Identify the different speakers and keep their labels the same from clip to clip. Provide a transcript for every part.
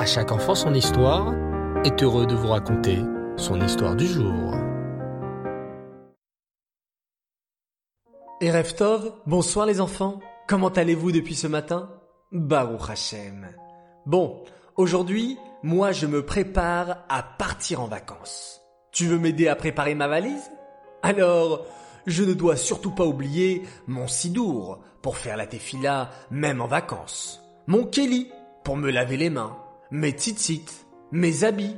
Speaker 1: À chaque enfant son histoire est heureux de vous raconter son histoire du jour.
Speaker 2: Et Tov, bonsoir les enfants. Comment allez-vous depuis ce matin? Baruch Hashem. Bon, aujourd'hui, moi je me prépare à partir en vacances. Tu veux m'aider à préparer ma valise? Alors, je ne dois surtout pas oublier mon sidour pour faire la tefila même en vacances. Mon Kelly pour me laver les mains. Mes tzitzit, mes habits.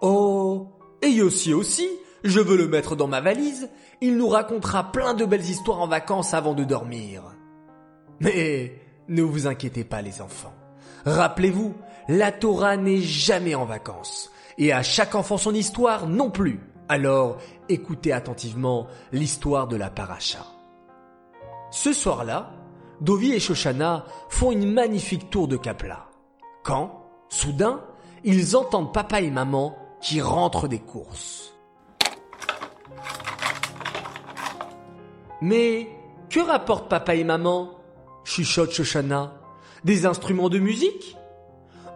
Speaker 2: Oh, et Yossi aussi, je veux le mettre dans ma valise. Il nous racontera plein de belles histoires en vacances avant de dormir. Mais ne vous inquiétez pas les enfants. Rappelez-vous, la Torah n'est jamais en vacances. Et à chaque enfant son histoire non plus. Alors, écoutez attentivement l'histoire de la paracha. Ce soir-là, Dovi et Shoshana font une magnifique tour de Kapla. Quand, soudain, ils entendent papa et maman qui rentrent des courses. Mais que rapportent papa et maman? Chuchote Shoshana. Des instruments de musique?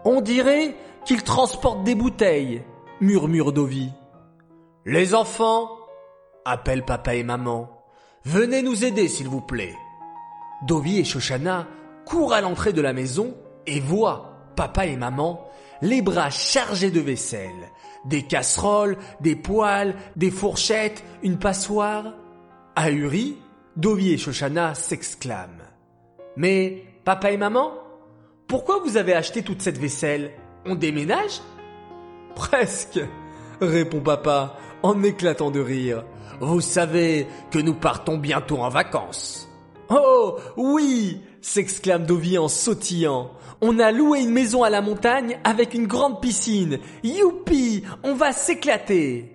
Speaker 2: On dirait qu'ils transportent des bouteilles, murmure Dovi. Les enfants, appellent papa et maman, venez nous aider s'il vous plaît. Dovi et Shoshana courent à l'entrée de la maison et voient papa et maman les bras chargés de vaisselle, des casseroles, des poêles, des fourchettes, une passoire. Ahuri, Dovi et Shoshana s'exclament. Mais papa et maman, pourquoi vous avez acheté toute cette vaisselle? On déménage? Presque, répond papa en éclatant de rire. Vous savez que nous partons bientôt en vacances. Oh oui s'exclame Dovi en sautillant. On a loué une maison à la montagne avec une grande piscine. Youpi On va s'éclater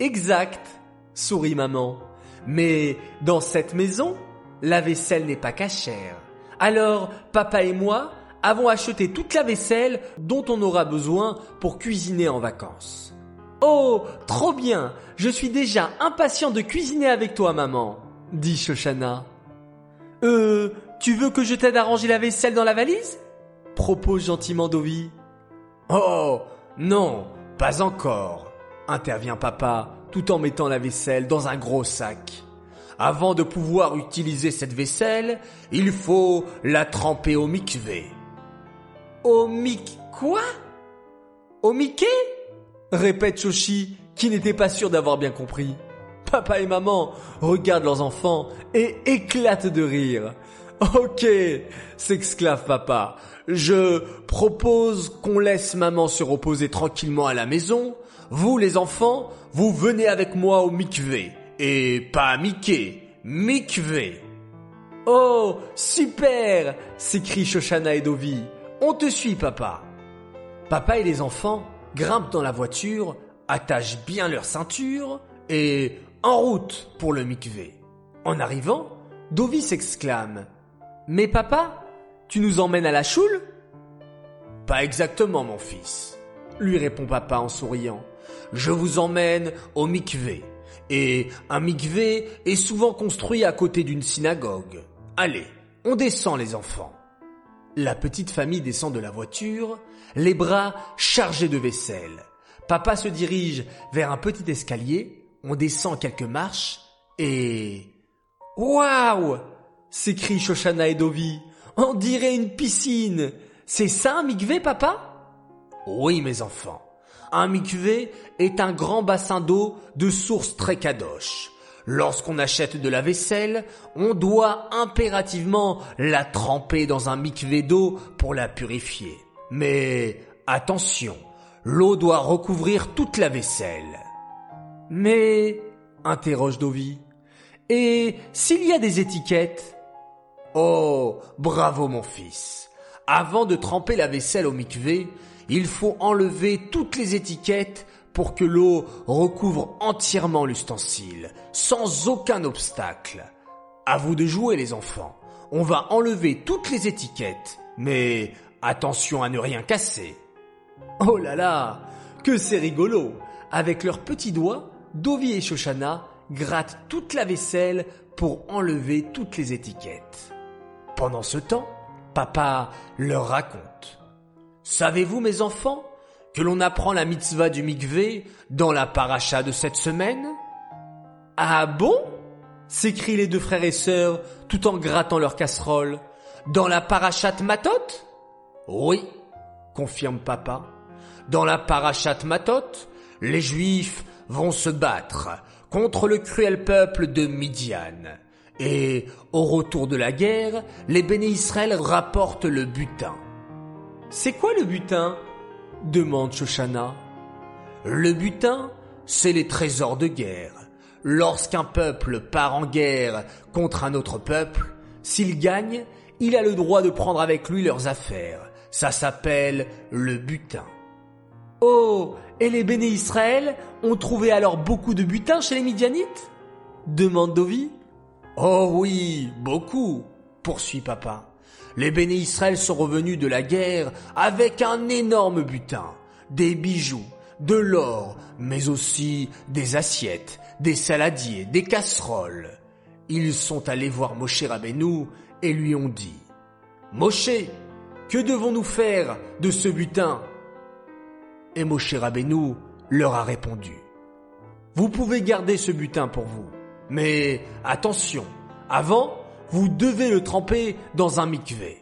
Speaker 2: Exact, sourit maman. Mais dans cette maison, la vaisselle n'est pas cachère. Alors, papa et moi avons acheté toute la vaisselle dont on aura besoin pour cuisiner en vacances. Oh, trop bien Je suis déjà impatient de cuisiner avec toi, maman, dit Shoshana. Euh, tu veux que je t'aide à ranger la vaisselle dans la valise? Propose gentiment Dovi. Oh, non, pas encore, intervient papa tout en mettant la vaisselle dans un gros sac. Avant de pouvoir utiliser cette vaisselle, il faut la tremper au mikvé. Au mik quoi? Au Mickey répète Shoshi, qui n'était pas sûr d'avoir bien compris. Papa et maman regardent leurs enfants et éclatent de rire. Ok, s'exclave papa. Je propose qu'on laisse maman se reposer tranquillement à la maison. Vous les enfants, vous venez avec moi au mikvé. Et pas Mickey, Mikvé. Oh, super s'écrit Shoshana et Dovi. On te suit, papa. Papa et les enfants grimpent dans la voiture, attachent bien leur ceinture et en route pour le mikvé. En arrivant, Dovi s'exclame. Mais papa, tu nous emmènes à la choule? Pas exactement, mon fils, lui répond papa en souriant. Je vous emmène au mikvé. Et un mikvé est souvent construit à côté d'une synagogue. Allez, on descend les enfants. La petite famille descend de la voiture, les bras chargés de vaisselle. Papa se dirige vers un petit escalier, on descend quelques marches et... Waouh s'écrie Shoshana et Dovi. On dirait une piscine. C'est ça un mikvé, papa? Oui, mes enfants. Un mikvé est un grand bassin d'eau de source très kadosh. Lorsqu'on achète de la vaisselle, on doit impérativement la tremper dans un mikvé d'eau pour la purifier. Mais attention, l'eau doit recouvrir toute la vaisselle. Mais, interroge Dovi, et s'il y a des étiquettes Oh, bravo mon fils. Avant de tremper la vaisselle au mikvé, il faut enlever toutes les étiquettes pour que l'eau recouvre entièrement l'ustensile, sans aucun obstacle. À vous de jouer les enfants. On va enlever toutes les étiquettes, mais attention à ne rien casser. Oh là là, que c'est rigolo. Avec leurs petits doigts, Dovi et Shoshana grattent toute la vaisselle pour enlever toutes les étiquettes. Pendant ce temps, papa leur raconte. Savez-vous, mes enfants, que l'on apprend la mitzvah du mikvé dans la paracha de cette semaine? Ah bon? s'écrient les deux frères et sœurs tout en grattant leur casserole. Dans la parachat Matot? Oui, confirme papa. Dans la parachat Matot, les Juifs vont se battre contre le cruel peuple de Midian. Et au retour de la guerre, les béné Israël rapportent le butin. C'est quoi le butin? demande Shoshana. Le butin, c'est les trésors de guerre. Lorsqu'un peuple part en guerre contre un autre peuple, s'il gagne, il a le droit de prendre avec lui leurs affaires. Ça s'appelle le butin. Oh, et les béné Israël ont trouvé alors beaucoup de butin chez les Midianites? demande Dovi. Oh oui, beaucoup, poursuit papa. Les béné Israël sont revenus de la guerre avec un énorme butin, des bijoux, de l'or, mais aussi des assiettes, des saladiers, des casseroles. Ils sont allés voir Moshe Rabbeinu et lui ont dit Moshe, que devons-nous faire de ce butin? Et Moshe Rabbeinu leur a répondu Vous pouvez garder ce butin pour vous, mais attention, avant, vous devez le tremper dans un mikvé.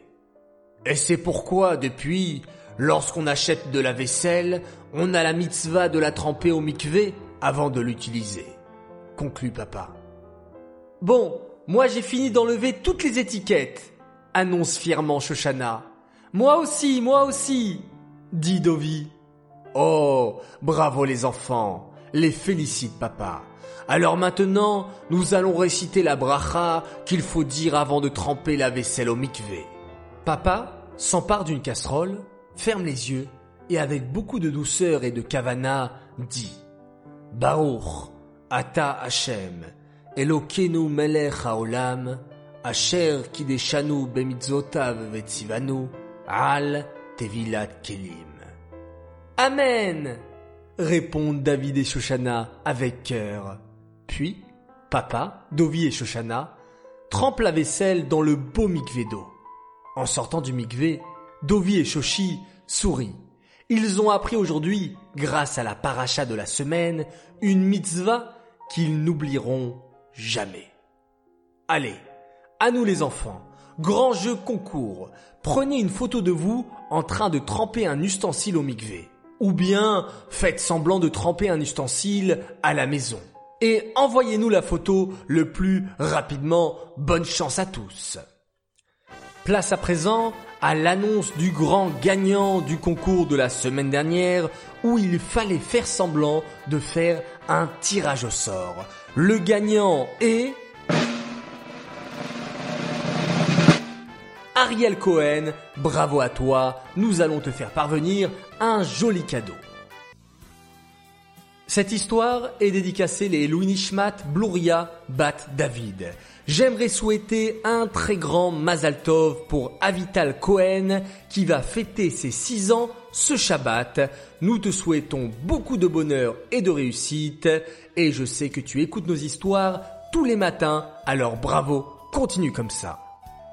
Speaker 2: Et c'est pourquoi, depuis, lorsqu'on achète de la vaisselle, on a la mitzvah de la tremper au mikvé avant de l'utiliser. Conclut papa. Bon, moi j'ai fini d'enlever toutes les étiquettes, annonce fièrement Shoshana. Moi aussi, moi aussi, dit Dovi. Oh, bravo les enfants, les félicite papa. Alors maintenant, nous allons réciter la bracha qu'il faut dire avant de tremper la vaisselle au mikvé. Papa s'empare d'une casserole, ferme les yeux et avec beaucoup de douceur et de kavana dit Baruch, Ata Hashem, Elokenu melech haolam, Asher kideshanu bemitzvotav vetzivanu, al tevilat kelim. Amen répondent David et Shoshana avec cœur. Puis, papa, Dovi et Shoshana trempent la vaisselle dans le beau mikvé d'eau. En sortant du mikvé, Dovi et Shoshi sourient. Ils ont appris aujourd'hui, grâce à la paracha de la semaine, une mitzvah qu'ils n'oublieront jamais. Allez, à nous les enfants, grand jeu concours. Prenez une photo de vous en train de tremper un ustensile au mikvé. Ou bien faites semblant de tremper un ustensile à la maison et envoyez-nous la photo le plus rapidement. Bonne chance à tous. Place à présent à l'annonce du grand gagnant du concours de la semaine dernière où il fallait faire semblant de faire un tirage au sort. Le gagnant est... Ariel Cohen, bravo à toi, nous allons te faire parvenir un joli cadeau. Cette histoire est dédicacée les Louis Nishmat Bluria Bat David. J'aimerais souhaiter un très grand Mazal Tov pour Avital Cohen qui va fêter ses 6 ans ce Shabbat. Nous te souhaitons beaucoup de bonheur et de réussite et je sais que tu écoutes nos histoires tous les matins, alors bravo, continue comme ça.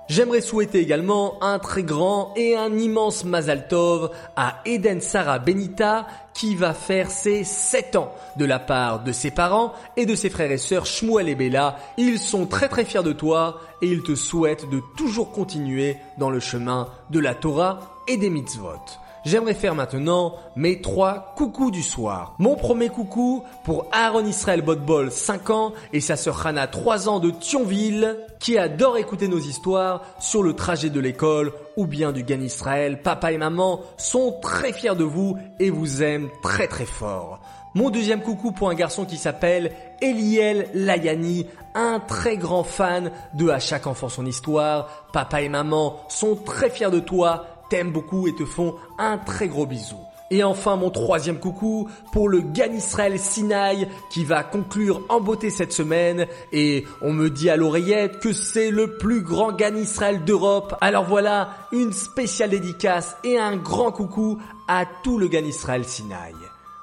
Speaker 2: J'aimerais souhaiter également un très grand et un immense Mazal Tov à Eden Sarah Benita qui va faire ses 7 ans de la part de ses parents et de ses frères et sœurs Shmuel et Bella. Ils sont très très fiers de toi et ils te souhaitent de toujours continuer dans le chemin de la Torah et des mitzvot j'aimerais faire maintenant mes trois coucous du soir. Mon premier coucou pour Aaron Israël Botbol, 5 ans, et sa sœur Hannah, 3 ans de Thionville, qui adore écouter nos histoires sur le trajet de l'école ou bien du Gan Israël. Papa et maman sont très fiers de vous et vous aiment très très fort. Mon deuxième coucou pour un garçon qui s'appelle Eliel Layani, un très grand fan de À chaque enfant son histoire. Papa et maman sont très fiers de toi t'aiment beaucoup et te font un très gros bisou. Et enfin mon troisième coucou pour le Gan Israël Sinaï qui va conclure en beauté cette semaine et on me dit à l'oreillette que c'est le plus grand Gan Israël d'Europe. Alors voilà une spéciale dédicace et un grand coucou à tout le Gan Israël Sinaï.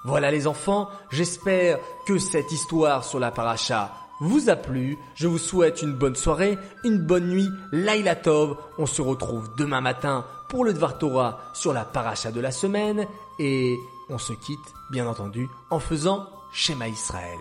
Speaker 2: Voilà les enfants, j'espère que cette histoire sur la paracha vous a plu. Je vous souhaite une bonne soirée, une bonne nuit, Laila Tov. On se retrouve demain matin pour le Dvar Torah sur la paracha de la semaine et on se quitte bien entendu en faisant Shema Israël.